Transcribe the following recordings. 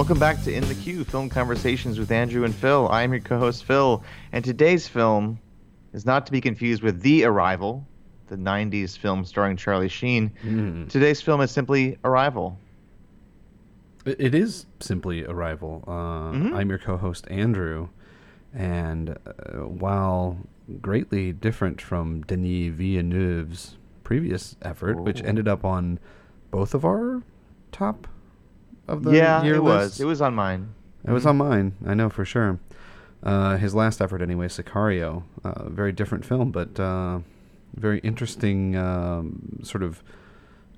Welcome back to In the Queue, Film Conversations with Andrew and Phil. I am your co-host Phil, and today's film is not to be confused with The Arrival, the 90s film starring Charlie Sheen. Mm. Today's film is simply Arrival. It is simply Arrival. Uh, Mhm. I'm your co-host Andrew, and uh, while greatly different from Denis Villeneuve's previous effort, which ended up on both of our top of the yeah, year it was. It was on mine. It was on mine. I know for sure. Uh, his last effort, anyway, Sicario. Uh, very different film, but uh, very interesting um, sort of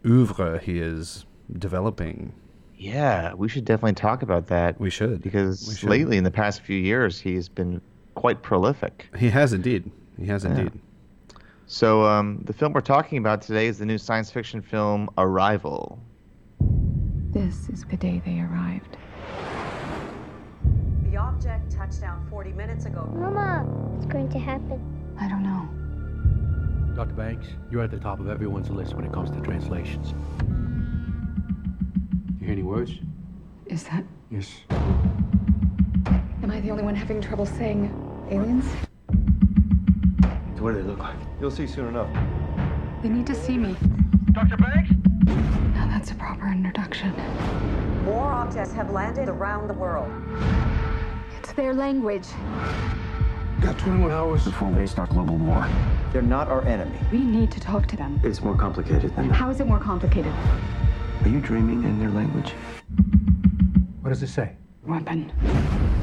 oeuvre he is developing. Yeah, we should definitely talk about that We should. because we should. lately, in the past few years, he's been quite prolific. He has indeed. He has Yeah. indeed. So, um, the film we're talking about today is the new science fiction film Arrival. This is the day they arrived. The object touched down 40 minutes ago. Mama, what's going to happen? I don't know. Dr. Banks, you're at the top of everyone's list when it comes to translations. You hear any words? Is that. Yes. Am I the only one having trouble saying aliens? So what do they look like? You'll see soon enough. They need to see me. Dr. Banks? Now that's a proper introduction. More objects have landed around the world. It's their language. Got 21 hours. Before we start global war. They're not our enemy. We need to talk to them. It's more complicated than that. How is it more complicated? Are you dreaming in their language? What does it say? Weapon.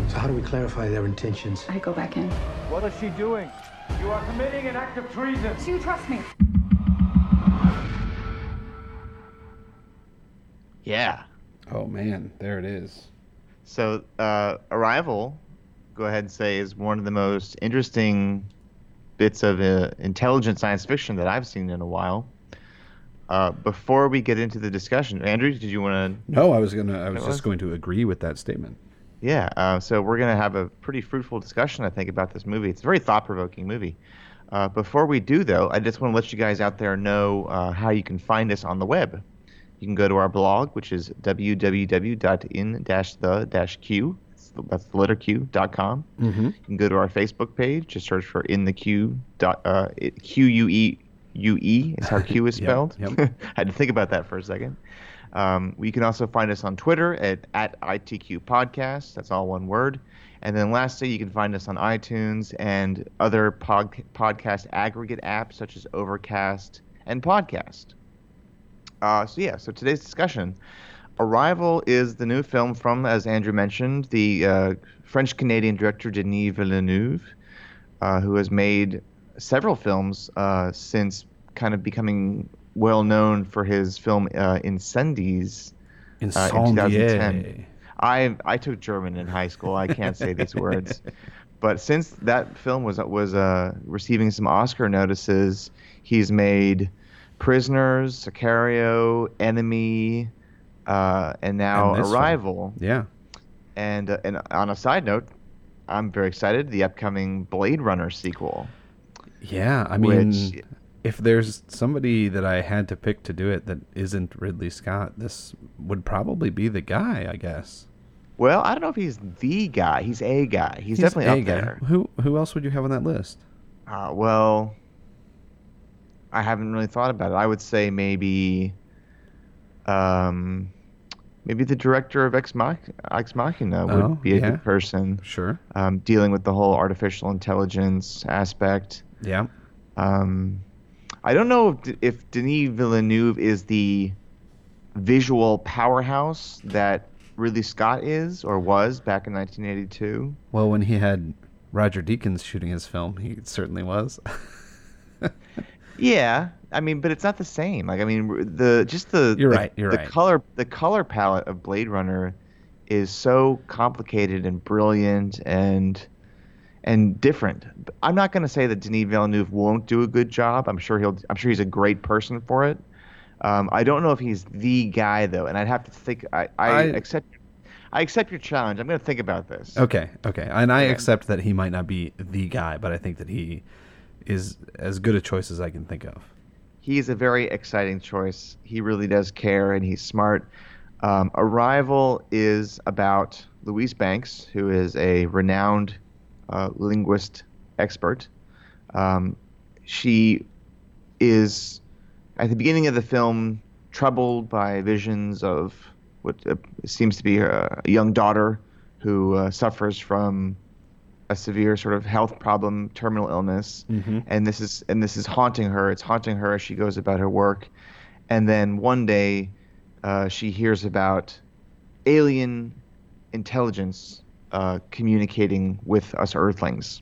So how do we clarify their intentions? I go back in. What is she doing? You are committing an act of treason. Do you trust me? Yeah. Oh man, there it is. So, uh, Arrival, go ahead and say, is one of the most interesting bits of uh, intelligent science fiction that I've seen in a while. Uh, before we get into the discussion, Andrew, did you want to? No, I was gonna. I was just going to agree with that statement. Yeah. Uh, so we're gonna have a pretty fruitful discussion, I think, about this movie. It's a very thought-provoking movie. Uh, before we do, though, I just want to let you guys out there know uh, how you can find us on the web. You can go to our blog, which is www.in-the-q. That's the letter Q dot com. Mm-hmm. You can go to our Facebook page. Just search for in the Q dot uh, Q U E U E is how Q is Yep, spelled. yep. had to think about that for a second. Um, you can also find us on Twitter at at ITQ Podcast. That's all one word. And then lastly, you can find us on iTunes and other pod, podcast aggregate apps such as Overcast and Podcast. Uh, so yeah, so today's discussion, Arrival is the new film from, as Andrew mentioned, the uh, French Canadian director Denis Villeneuve, uh, who has made several films uh, since kind of becoming well known for his film uh, Incendies. Uh, in 2010. I I took German in high school. I can't say these words, but since that film was was uh, receiving some Oscar notices, he's made Prisoners, Sicario, Enemy, uh, and now And. Arrival. Yeah. And uh, and on a side note, I'm very excited the upcoming Blade Runner sequel. Yeah. I mean, Which- if there's somebody that I had to pick to do it that isn't Ridley Scott, this would probably be the guy. I guess. Well, I don't know if he's the guy. He's a guy. He's, definitely a up guy. there. Who Who else would you have on that list? Uh, well, I haven't really thought about it. I would say maybe, um, maybe the director of Ex, Mach- Ex Machina would Oh, be a yeah. good person, Sure. um, dealing with the whole artificial intelligence aspect. Yeah. Um, I don't know if, if Denis Villeneuve is the visual powerhouse that Ridley Scott is or was back in 1982. Well, when he had Roger Deakins shooting his film, he certainly was. Yeah, I mean, but it's not the same. Like, I mean, the just the You're the- right, you're the right. color the color palette of Blade Runner is so complicated and brilliant and and different. I'm not going to say that Denis Villeneuve won't do a good job. I'm sure he'll. I'm sure he's a great person for it. Um, I don't know if he's the guy though, and I'd have to think. I, I, I- accept. I accept your challenge. I'm going to think about this. Okay, okay. And I accept that he might not be the guy, but I think that he is as good a choice as I can think of. He is a very exciting choice. He really does care, and he's smart. Um, Arrival is about Louise Banks, who is a renowned uh, linguist expert. Um, she is, at the beginning of the film, troubled by visions of what uh, seems to be a young daughter who uh, suffers from a severe sort of health problem, terminal illness, and this is and this is haunting her. It's haunting her as she goes about her work, and then one day, uh, she hears about alien intelligence uh, communicating with us Earthlings,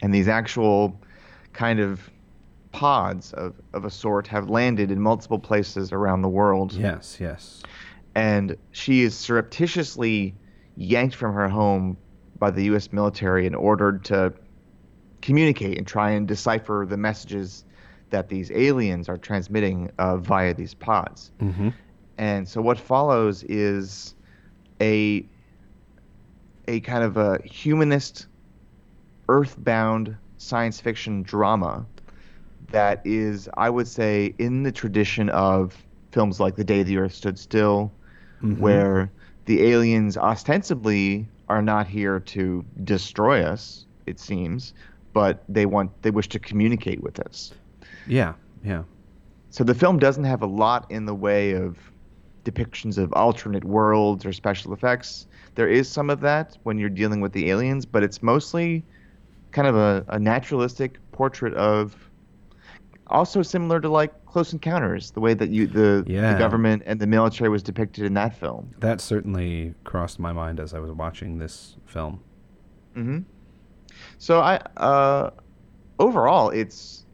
and these actual kind of pods of, of a sort have landed in multiple places around the world Yes, yes. and she is surreptitiously yanked from her home by the U.S. military and ordered to communicate and try and decipher the messages that these aliens are transmitting uh, via these pods. Mm-hmm. And so what follows is a a kind of a humanist, earthbound science fiction drama that is, I would say, in the tradition of films like The Day the Earth Stood Still, where the aliens ostensibly are not here to destroy us, it seems, but they want they wish to communicate with us. Yeah, yeah. So the film doesn't have a lot in the way of depictions of alternate worlds or special effects. There is some of that when you're dealing with the aliens, but it's mostly kind of a, a naturalistic portrait of also similar to like Close Encounters, the way that you the, Yeah. the government and the military was depicted in that film. That certainly crossed my mind as I was watching this film. hmm So I uh, overall, it's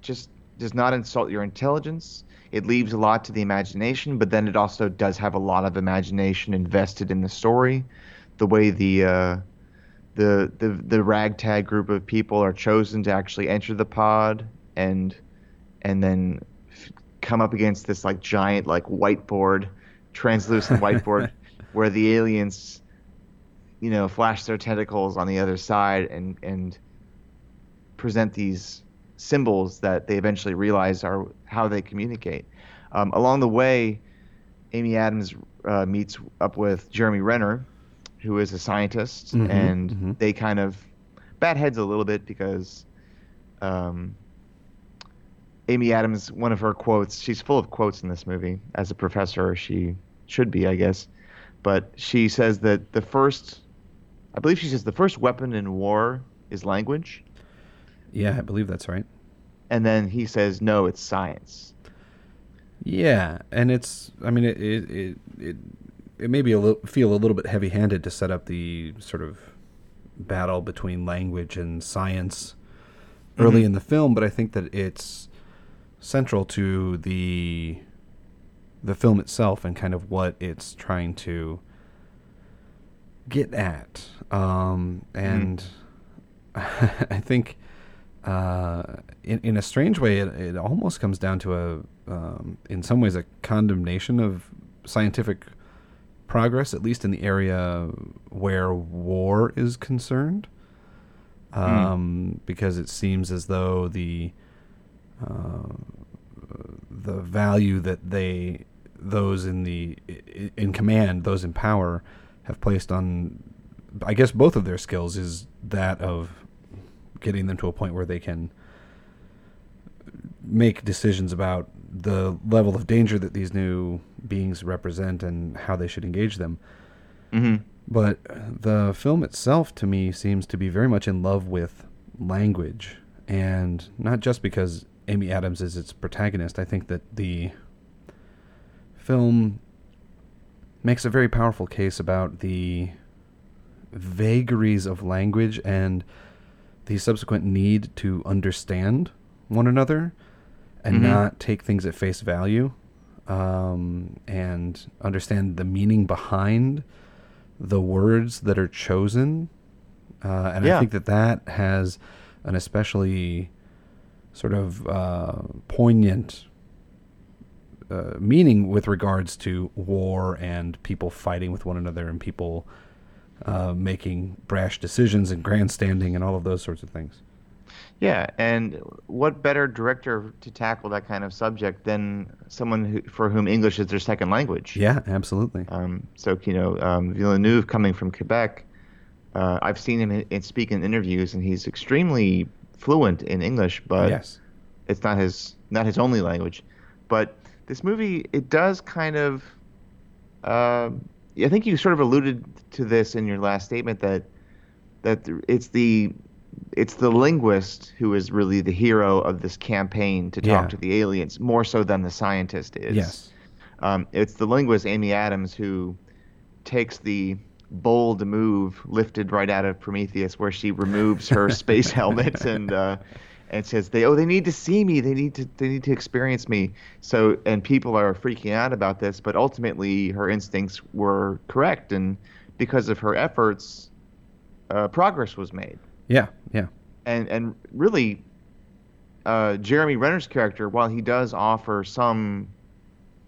just does not insult your intelligence. It leaves a lot to the imagination, but then it also does have a lot of imagination invested in the story. The way the uh, the the the ragtag group of people are chosen to actually enter the pod and and then f- come up against this like giant like whiteboard, translucent whiteboard, where the aliens you know, flash their tentacles on the other side and and present these symbols that they eventually realize are how they communicate. Um, along the way, Amy Adams uh, meets up with Jeremy Renner, who is a scientist, Mhm, and mhm. they kind of bat heads a little bit because um, Amy Adams, one of her quotes, she's full of quotes in this movie. As a professor, she should be, I guess. But she says that the first, I believe she says the first weapon in war is language. Yeah, I believe that's right. And then he says, no, it's science. Yeah, and it's I mean it it it it, it may be a little, feel a little bit heavy-handed to set up the sort of battle between language and science early Mhm. in the film, but I think that it's central to the the film itself and kind of what it's trying to get at. Um, and I think uh, in in a strange way, it, it almost comes down to a, um, in some ways, a condemnation of scientific progress, at least in the area where war is concerned, um, because it seems as though the uh, the value that they those in the in command, those in power, have placed on, I guess, both of their skills is that of getting them to a point where they can make decisions about the level of danger that these new beings represent and how they should engage them. hmm But the film itself, to me, seems to be very much in love with language, and not just because Amy Adams is its protagonist. I think that the film makes a very powerful case about the vagaries of language and the subsequent need to understand one another and Mhm. not take things at face value um, and understand the meaning behind the words that are chosen. Uh, and I think that that has an especially sort of uh, poignant uh, meaning with regards to war and people fighting with one another and people uh, making brash decisions and grandstanding and all of those sorts of things. Yeah, and what better director to tackle that kind of subject than someone who, for whom English is their second language? Yeah, absolutely. Um, so you know, um, Villeneuve coming from Quebec, uh, I've seen him in, in speak in interviews, and he's extremely fluent in English, but yes. it's not his not his only language. But this movie, it does kind of. Uh, I think you sort of alluded to this in your last statement that that it's the it's the linguist who is really the hero of this campaign to talk Yeah. to the aliens more so than the scientist is. Yes. Um, it's the linguist Amy Adams who takes the bold move lifted right out of Prometheus, where she removes her space helmet and uh, and says they oh they need to see me, they need to they need to experience me. So and people are freaking out about this, but ultimately her instincts were correct, and because of her efforts, uh, progress was made Yeah, yeah. and and really, uh, Jeremy Renner's character, while he does offer some,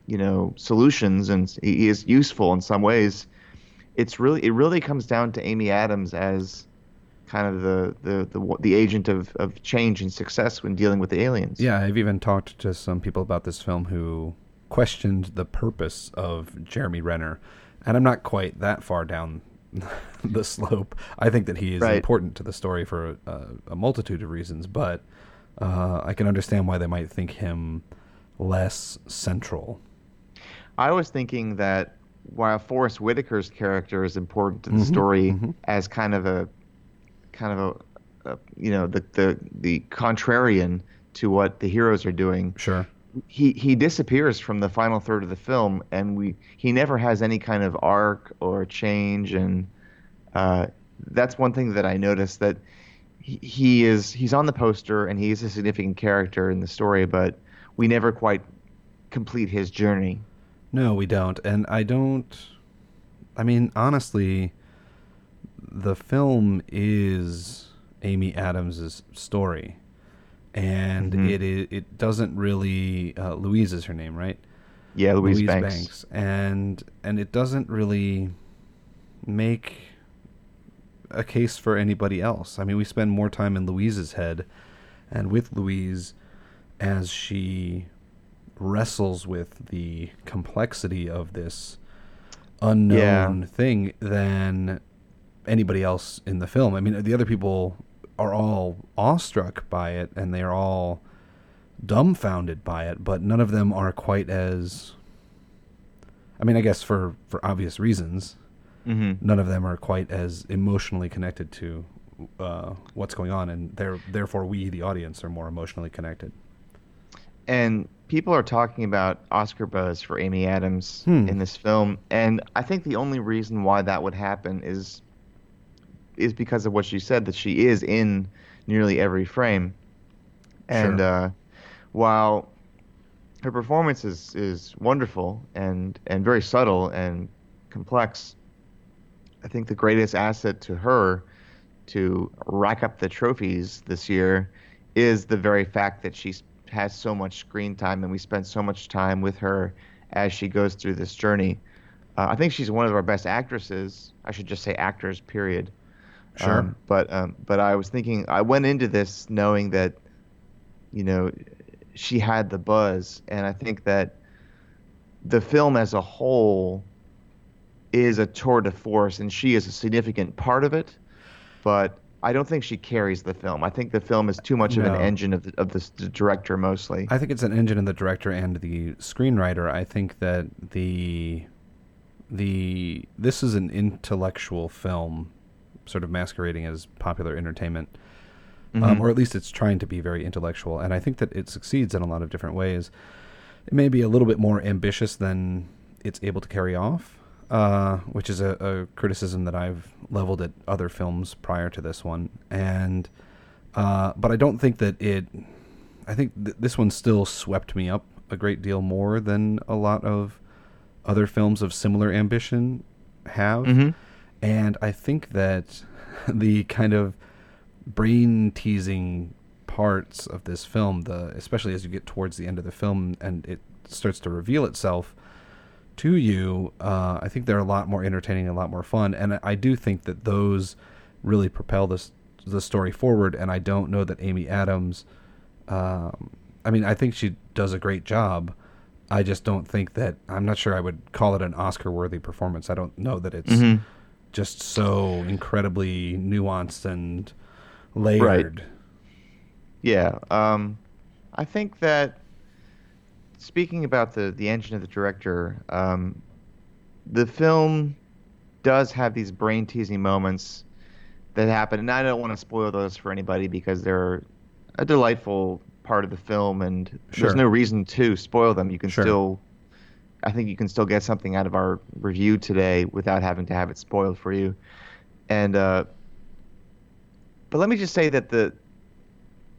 you know, solutions and he is useful in some ways, it's really it really comes down to Amy Adams as kind of the the the, the agent of, of change and success when dealing with the aliens. Yeah, I've even talked to some people about this film who questioned the purpose of Jeremy Renner, and I'm not quite that far down the slope. I think that he is Right. important to the story for a, a multitude of reasons, but uh, I can understand why they might think him less central. I was thinking that while Forest Whitaker's character is important to the story as kind of a kind of a, a you know the, the the contrarian to what the heroes are doing. Sure. He he disappears from the final third of the film, and we he never has any kind of arc or change, and uh, that's one thing that I noticed that he, he is he's on the poster and he is a significant character in the story, but we never quite complete his journey. No, we don't. And I don't. I mean, honestly, the film is Amy Adams's story, and Mhm. it is, it doesn't really. Uh, Louise is her name, right? Yeah, Louise, Banks. Banks. and and it doesn't really make a case for anybody else. I mean, we spend more time in Louise's head and with Louise as she wrestles with the complexity of this unknown Yeah. thing than anybody else in the film. I mean, the other people are all awestruck by it and they are all dumbfounded by it, but none of them are quite as I mean, I guess for for obvious reasons, hmm none of them are quite as emotionally connected to uh, what's going on, and there therefore we, the audience, are more emotionally connected. And people are talking about Oscar buzz for Amy Adams Hmm. in this film, and I think the only reason why that would happen is is because of what she said that she is in nearly every frame, and Sure. uh, while her performance is is wonderful and and very subtle and complex, I think the greatest asset to her to rack up the trophies this year is the very fact that she has so much screen time and we spend so much time with her as she goes through this journey. Uh, I think she's one of our best actresses. I should just say actors, period. Sure. Um, but um, but I was thinking I went into this knowing that, you know, she had the buzz, and I think that the film as a whole is a tour de force, and she is a significant part of it. But I don't think she carries the film. I think the film is too much of No. an engine of the, of the, director mostly. I think it's an engine in the director and the screenwriter. I think that the the this is an intellectual film, sort of masquerading as popular entertainment, um, Mhm. or at least it's trying to be very intellectual. And I think that it succeeds in a lot of different ways. It may be a little bit more ambitious than it's able to carry off, uh, which is a, a criticism that I've leveled at other films prior to this one. And uh, but I don't think that it. I think th- this one still swept me up a great deal more than a lot of other films of similar ambition have. Mhm. And I think that the kind of brain teasing parts of this film, the especially as you get towards the end of the film and it starts to reveal itself to you, uh, I think they're a lot more entertaining, a lot more fun, and I- do think that those really propel this the story forward, and I don't know that Amy Adams. Um, I mean, I think she does a great job. I just don't think that I'm not sure I would call it an Oscar-worthy performance. I don't know that it's Mhm. just so incredibly nuanced and layered. Right. Yeah. Um, I think that speaking about the the engine of the director, um, the film does have these brain teasing moments that happen, and I don't want to spoil those for anybody because they're a delightful part of the film, and Sure. there's no reason to spoil them. You can Sure. still, I think, you can still get something out of our review today without having to have it spoiled for you, and. Uh, but let me just say that the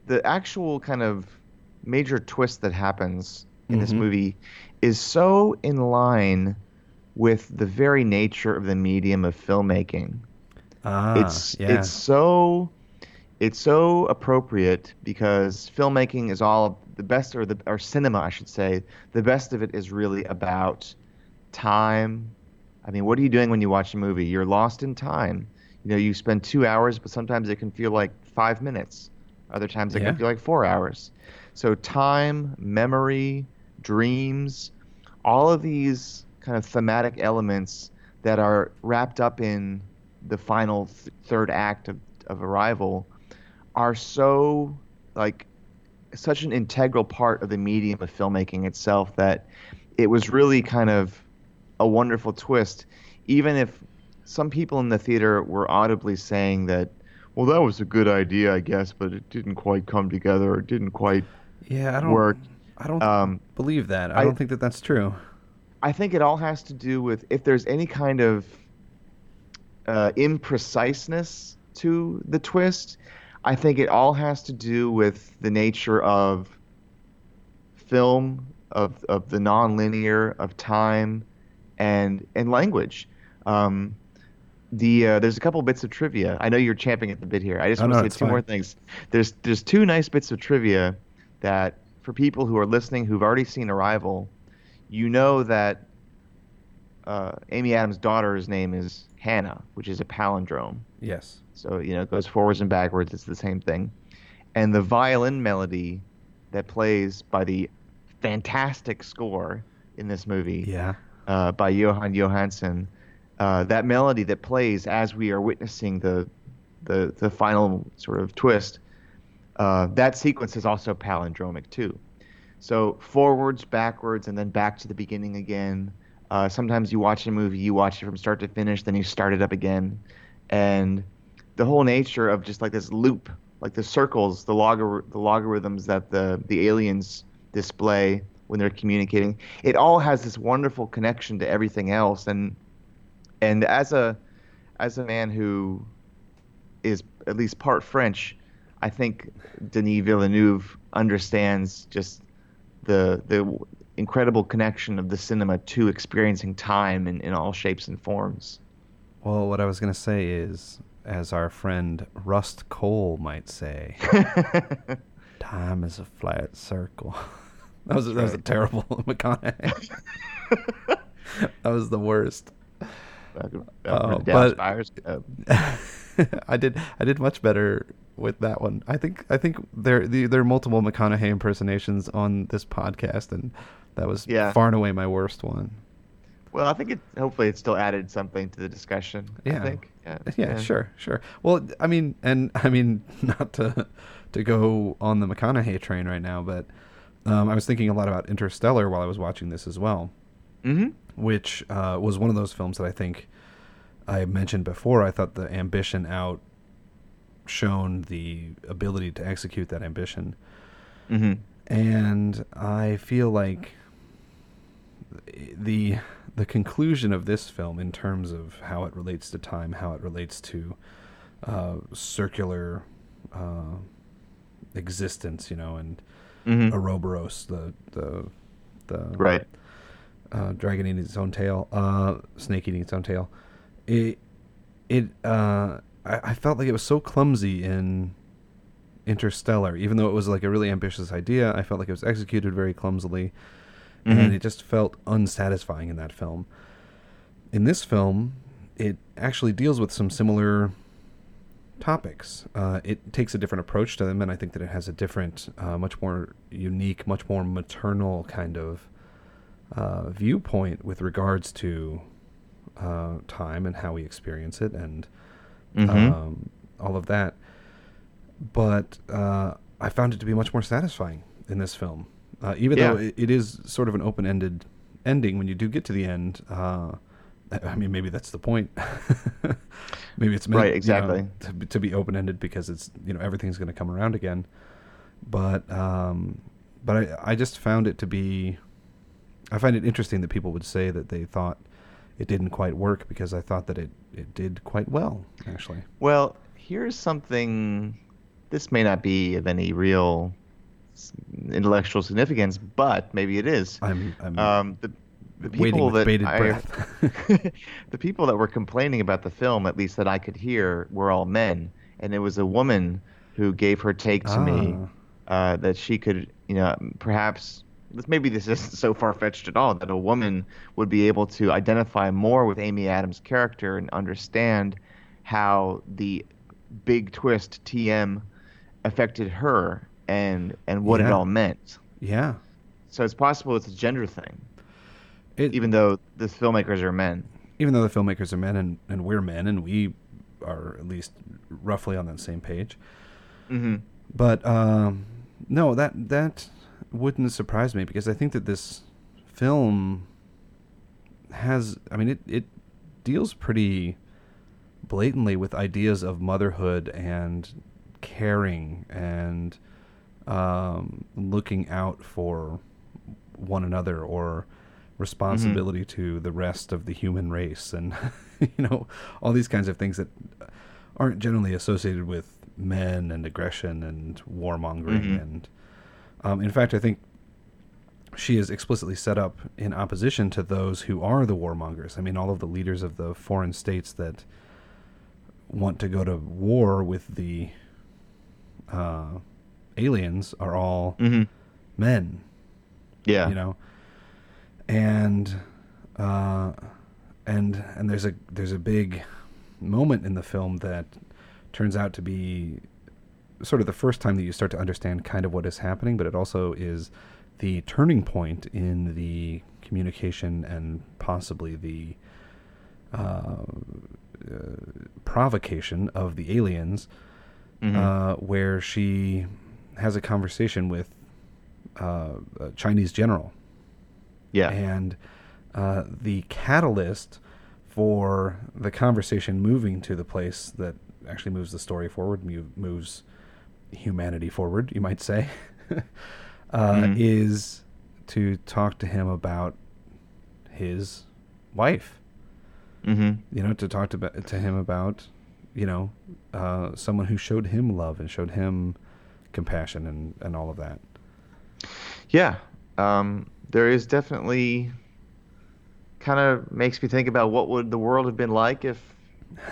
the actual kind of major twist that happens in this Mhm. movie is so in line with the very nature of the medium of filmmaking. Ah, it's yeah. it's so it's so appropriate because filmmaking is all the best or the or cinema I should say the best of it is really about time. I mean, what are you doing when you watch a movie? You're lost in time. You know, you spend 2 hours but sometimes it can feel like 5 minutes. Other times it Yeah. can feel like 4 hours. So time, memory, dreams, all of these kind of thematic elements that are wrapped up in the final th- third act of, of Arrival are so like such an integral part of the medium of filmmaking itself that it was really kind of a wonderful twist, even if some people in the theater were audibly saying that, well, that was a good idea, I guess, but it didn't quite come together, or it didn't quite yeah, I don't work. I don't Um, believe that. I, I- don't think that that's true. I think it all has to do with if there's any kind of uh, impreciseness to the twist. I think it all has to do with the nature of film, of of the nonlinear, of time, and and language. Um, the uh, there's a couple bits of trivia. I know you're champing at the bit here. I just Oh, want to say two more things. There's there's two nice bits of trivia that for people who are listening who've already seen Arrival, you know that uh, Amy Adams' daughter's name is Hannah, which is a palindrome. Yes. So you know it goes forwards and backwards. It's the same thing. And the violin melody that plays by the fantastic score in this movie Yeah. uh, by Jóhann Jóhannsson. Uh, that melody that plays as we are witnessing the the, the final sort of twist. Uh, that sequence is also palindromic too. So forwards, backwards, and then back to the beginning again. Uh, sometimes you watch a movie, you watch it from start to finish, then you start it up again, and the whole nature of just like this loop, like the circles, the logar the logarithms that the the aliens display when they're communicating. It all has this wonderful connection to everything else, and and as a as a man who is at least part French, I think Denis Villeneuve understands just the the incredible connection of the cinema to experiencing time in, in all shapes and forms. Well, what I was going to say is, as our friend Rust Cohle might say, time is a flat circle. that was that was a terrible McConaughey. that was the worst. Uh, but- uh, I did I did much better with that one. I think I think there the, there are multiple McConaughey impersonations on this podcast, and that was Yeah. far and away my worst one. well, I think it hopefully it still added something to the discussion. Yeah. I think. Yeah, Yeah, sure, sure. Well, I mean, and I mean, not to to go on the McConaughey train right now, but um, I was thinking a lot about Interstellar while I was watching this as well, Mm-hmm. which uh, was one of those films that I think I mentioned before. I thought the ambition out shown the ability to execute that ambition, Mm-hmm. and I feel like the the conclusion of this film in terms of how it relates to time, how it relates to uh, circular uh, existence, you know, and Mhm. Ouroboros, the the the Right. uh, dragon eating its own tail, uh, snake eating its own tail. It it uh, I, I felt like it was so clumsy in Interstellar, even though it was like a really ambitious idea. I felt like it was executed very clumsily, Mhm. and it just felt unsatisfying in that film. In this film, it actually deals with some similar topics. Uh, it takes a different approach to them, and I think that it has a different, uh, much more unique, much more maternal kind of uh, viewpoint with regards to uh, time and how we experience it, and Mhm. um, all of that. But uh, I found it to be much more satisfying in this film, uh, even though it, it is sort of an open-ended ending. When you do get to the end, uh, I mean, maybe that's the point. maybe it's meant, Right, you know, exactly. to, be- to be open-ended because it's you know everything's going to come around again. But um, but I I just found it to be. I find it interesting that people would say that they thought it didn't quite work because I thought that it, it did quite well actually. Well, here's something. This may not be of any real intellectual significance, but maybe it is. I'm, I'm um, the, the people that I- the people that were complaining about the film, at least that I could hear, were all men, and it was a woman who gave her take to me Ah. uh, that she could, you know, perhaps maybe this isn't so far fetched at all that a woman would be able to identify more with Amy Adams' character and understand how the big twist TM affected her and and what it all meant. Yeah. So it's possible it's a gender thing, It, even though the filmmakers are men. even though the filmmakers are men and, and we're men and we are at least roughly on that same page. Mm-hmm. But um, no, that that wouldn't surprise me because I think that this film has. I mean, it it deals pretty blatantly with ideas of motherhood and caring and um, looking out for one another or responsibility to the rest of the human race and you know all these kinds of things that aren't generally associated with men and aggression and warmongering Mhm. and um, in fact I think she is explicitly set up in opposition to those who are the warmongers. I mean, all of the leaders of the foreign states that want to go to war with the uh, aliens are all hmm men Yeah. you know and uh and and there's a there's a big moment in the film that turns out to be sort of the first time that you start to understand kind of what is happening but it also is the turning point in the communication and possibly the uh, uh, provocation of the aliens Mhm. uh, where she has a conversation with uh, a Chinese general. Yeah. And uh, the catalyst for the conversation moving to the place that actually moves the story forward, moves humanity forward, you might say, uh, Mhm. is to talk to him about his wife hmm you know, to talk to to him about, you know, uh, someone who showed him love and showed him compassion and and all of that. Yeah, um, there is definitely kind of makes me think about what would the world have been like if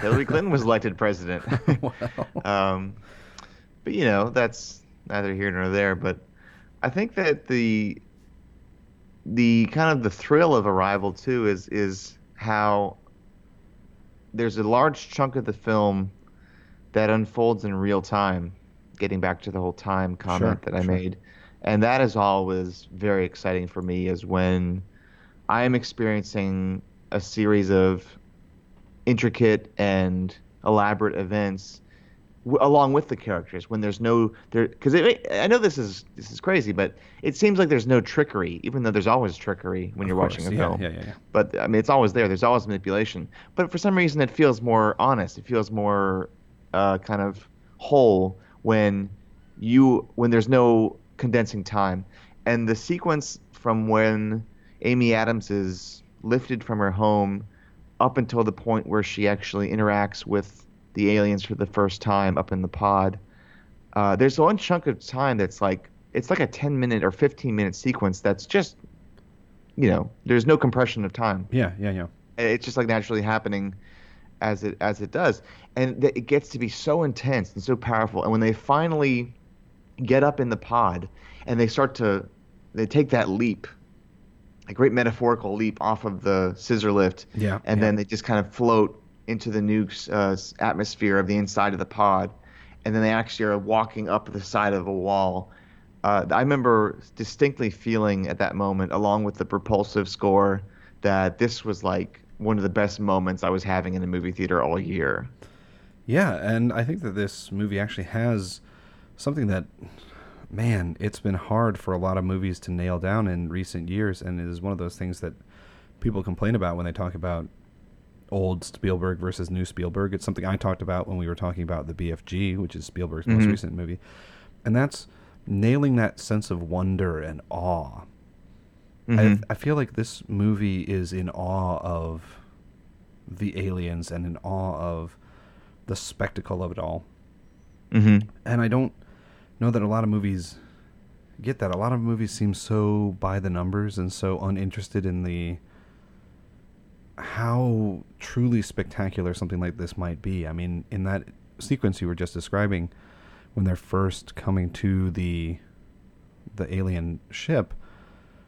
Hillary Clinton was elected president. um, but you know, that's neither here nor there. But I think that the the kind of the thrill of Arrival too is is how there's a large chunk of the film that unfolds in real time. Getting back to the whole time comment Sure, that I sure. made, and that is always very exciting for me. Is when I am experiencing a series of intricate and elaborate events w- along with the characters when there's no there because I know this is this is crazy but it seems like there's no trickery even though there's always trickery when Of you're course, watching a yeah, film. yeah, yeah, yeah. but I mean it's always there. There's always manipulation. But for some reason it feels more honest. It feels more uh, kind of whole when you when there's no condensing time. And the sequence from when Amy Adams is lifted from her home up until the point where she actually interacts with the aliens for the first time up in the pod. Uh, there's one chunk of time that's like it's like a 10 minute or 15 minute sequence that's just you know there's no compression of time. Yeah, yeah, yeah. It's just like naturally happening as it as it does, and it gets to be so intense and so powerful. And when they finally get up in the pod and they start to they take that leap, a great metaphorical leap off of the scissor lift, Yeah, and yeah. then they just kind of float into the nuke's uh, atmosphere of the inside of the pod, and then they actually are walking up the side of a wall. Uh, I remember distinctly feeling at that moment, along with the propulsive score, that this was like one of the best moments I was having in a movie theater all year. Yeah, and I think that this movie actually has something that, man, it's been hard for a lot of movies to nail down in recent years, and it is one of those things that people complain about when they talk about old Spielberg versus new Spielberg. It's something I talked about when we were talking about the BFG, which is Spielberg's most Mhm. recent movie, and that's nailing that sense of wonder and awe. Mhm. I, I feel like this movie is in awe of the aliens and in awe of the spectacle of it all. Mm-hmm. And I don't know that a lot of movies get that. A lot of movies seem so by the numbers and so uninterested in the how truly spectacular something like this might be. I mean, in that sequence you were just describing, when they're first coming to the the alien ship,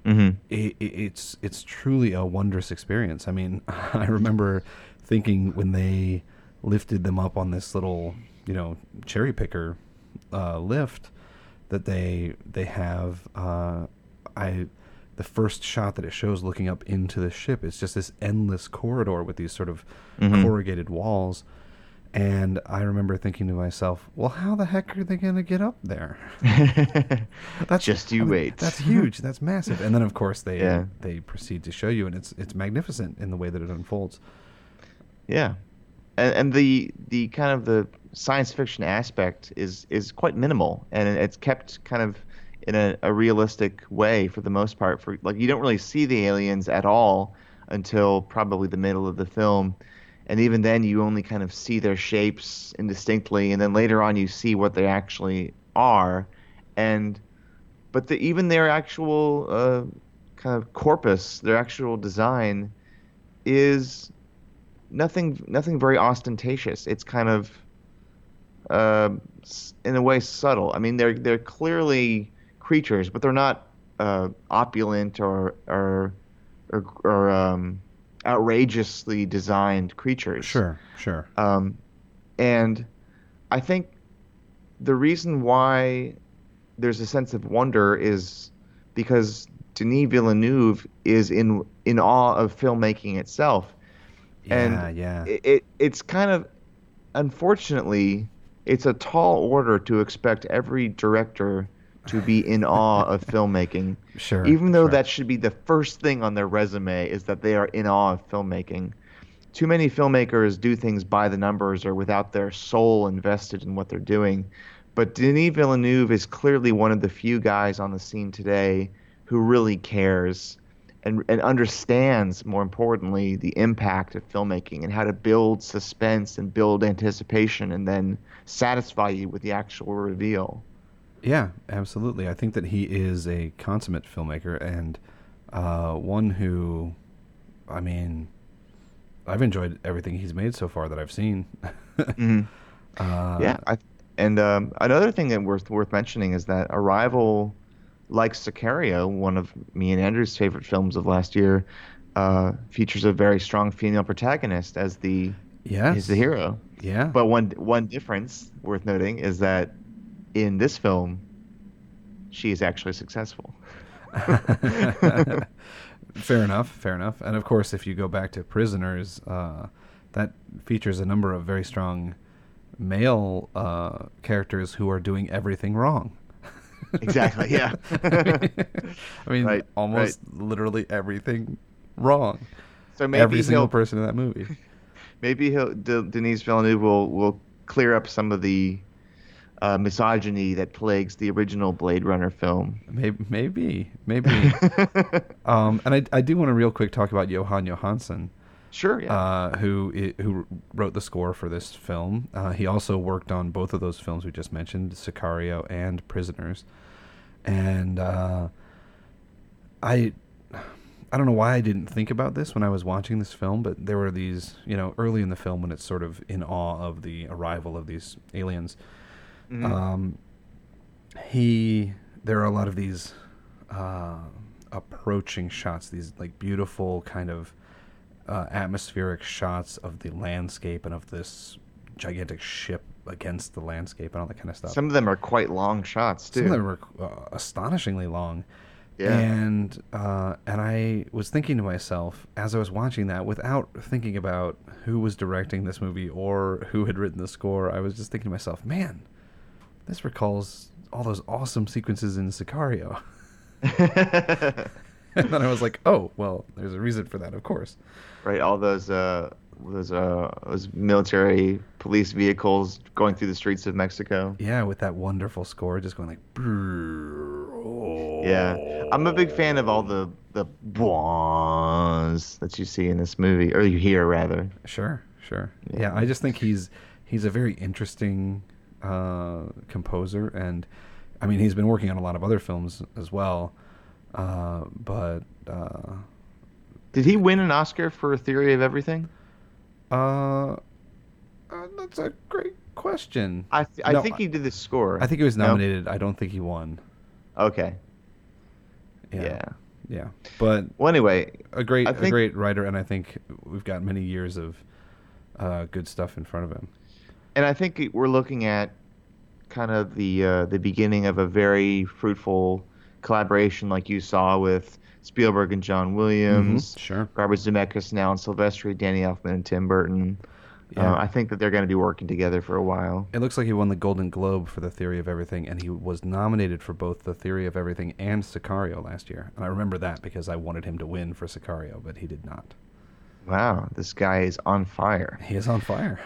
Mm-hmm. it, it, it's it's truly a wondrous experience. I mean, I remember thinking when they lifted them up on this little, you know, cherry picker uh, lift that they they have. Uh, I the first shot that it shows looking up into the ship is just this endless corridor with these sort of Mhm. corrugated walls. And I remember thinking to myself, well, how the heck are they going to get up there? That's Just you I mean, wait. That's huge. That's massive. And then of course they Yeah. they proceed to show you, and it's it's magnificent in the way that it unfolds. Yeah, and, and the the kind of the science fiction aspect is is quite minimal, and it's kept kind of in a, a realistic way for the most part. For like you don't really see the aliens at all until probably the middle of the film, and even then you only kind of see their shapes indistinctly, and then later on you see what they actually are, and but the, even their actual uh, kind of corpus, their actual design, is nothing nothing very ostentatious. It's kind of uh, in a way subtle. I mean, they're they're clearly creatures, but they're not uh, opulent or or or, or um, outrageously designed creatures. Sure, sure. Um, and I think the reason why there's a sense of wonder is because Denis Villeneuve is in in awe of filmmaking itself Yeah, and yeah. it, it it's kind of unfortunately it's a tall order to expect every director to be in awe of filmmaking Sure, even though sure. that should be the first thing on their resume is that they are in awe of filmmaking too many filmmakers do things by the numbers or without their soul invested in what they're doing but Denis Villeneuve is clearly one of the few guys on the scene today who really cares and, and understands, more importantly, the impact of filmmaking and how to build suspense and build anticipation and then satisfy you with the actual reveal. Yeah, absolutely. I think that he is a consummate filmmaker and uh, one who, I mean, I've enjoyed everything he's made so far that I've seen. Mhm. Uh, yeah, I, and um, another thing that worth worth mentioning is that Arrival, like Sicario, one of me and Andrew's favorite films of last year, uh, features a very strong female protagonist as the Yes. is the hero. Yeah. But one one difference worth noting is that in this film, she is actually successful. fair enough, fair enough. And of course, if you go back to Prisoners, uh, that features a number of very strong male uh, characters who are doing everything wrong. Exactly, yeah. I mean, Right, almost literally everything wrong. So maybe Every single person in that movie. Maybe he'll, De- Denis Villeneuve will, will clear up some of the uh, misogyny that plagues the original Blade Runner film. Maybe, maybe, maybe. um, and I, I do want to real quick talk about Jóhann Jóhannsson. Sure, yeah. Uh, who who wrote the score for this film? Uh, he also worked on both of those films we just mentioned, Sicario and Prisoners. And uh, I I don't know why I didn't think about this when I was watching this film, but there were these, you know, early in the film when it's sort of in awe of the arrival of these aliens. Mhm. Um, he there are a lot of these uh, approaching shots, these like beautiful kind of uh, atmospheric shots of the landscape and of this gigantic ship against the landscape and all that kind of stuff. Some of them are quite long shots too. Some of them were uh, astonishingly long. Yeah. And uh, and I was thinking to myself as I was watching that, without thinking about who was directing this movie or who had written the score, I was just thinking to myself, man, this recalls all those awesome sequences in Sicario. and then I was like, oh, well, there's a reason for that, of course. right, all those uh, those uh, those military police vehicles going through the streets of Mexico. Yeah, with that wonderful score, just going like. Yeah, I'm a big fan of all the the boings that you see in this movie, or you hear rather. Sure, sure. Yeah. Yeah, I just think he's he's a very interesting uh, composer, and I mean he's been working on a lot of other films as well. Uh, but uh, Did he win an Oscar for Theory of Everything? uh, uh, that's a great question. I th- I No, think he did the score. I think he was No? nominated. I don't think he won. Okay. Yeah, Yeah. yeah. But Well, anyway, a great I a think- great writer, and I think we've got many years of uh, good stuff in front of him. And I think we're looking at kind of the uh, the beginning of a very fruitful collaboration, like you saw with Spielberg and John Williams, Mhm, sure. Robert Zemeckis now and Silvestri, Danny Elfman and Tim Burton. Yeah. Uh, I think that they're going to be working together for a while. It looks like he won the Golden Globe for The Theory of Everything, and he was nominated for both The Theory of Everything and Sicario last year. And I remember that because I wanted him to win for Sicario, but he did not. Wow, this guy is on fire. He is on fire.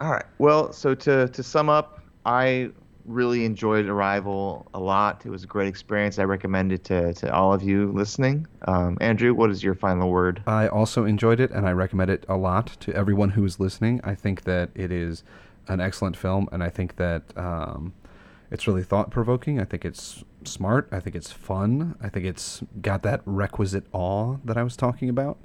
All right. Well, so to to sum up, I really enjoyed Arrival a lot. It was a great experience. I recommend it to, to all of you listening. Um, Andrew, what is your final word? I also enjoyed it, and I recommend it a lot to everyone who is listening. I think that it is an excellent film, and I think that um, it's really thought provoking. I think it's smart. I think it's fun. I think it's got that requisite awe that I was talking about.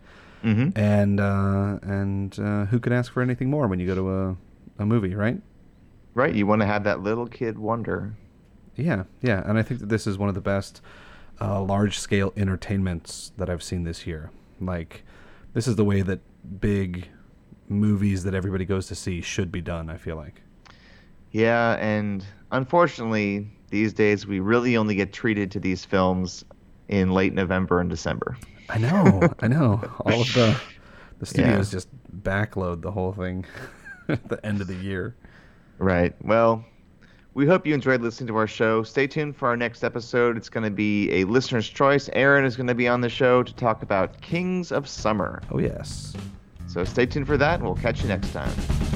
Mm-hmm. And uh, and uh, who could ask for anything more when you go to a, a movie, right? Right. You want to have that little kid wonder. Yeah, yeah, and I think that this is one of the best uh, large-scale entertainments that I've seen this year. Like, this is the way that big movies that everybody goes to see should be done. I feel like. Yeah, and unfortunately, these days we really only get treated to these films in late November and December. I know, I know. All of the the studios Yeah. just backload the whole thing at the end of the year. Right. Well, we hope you enjoyed listening to our show. Stay tuned for our next episode. It's going to be a listener's choice. Aaron is going to be on the show to talk about Kings of Summer. Oh yes. So stay tuned for that, and we'll catch you next time.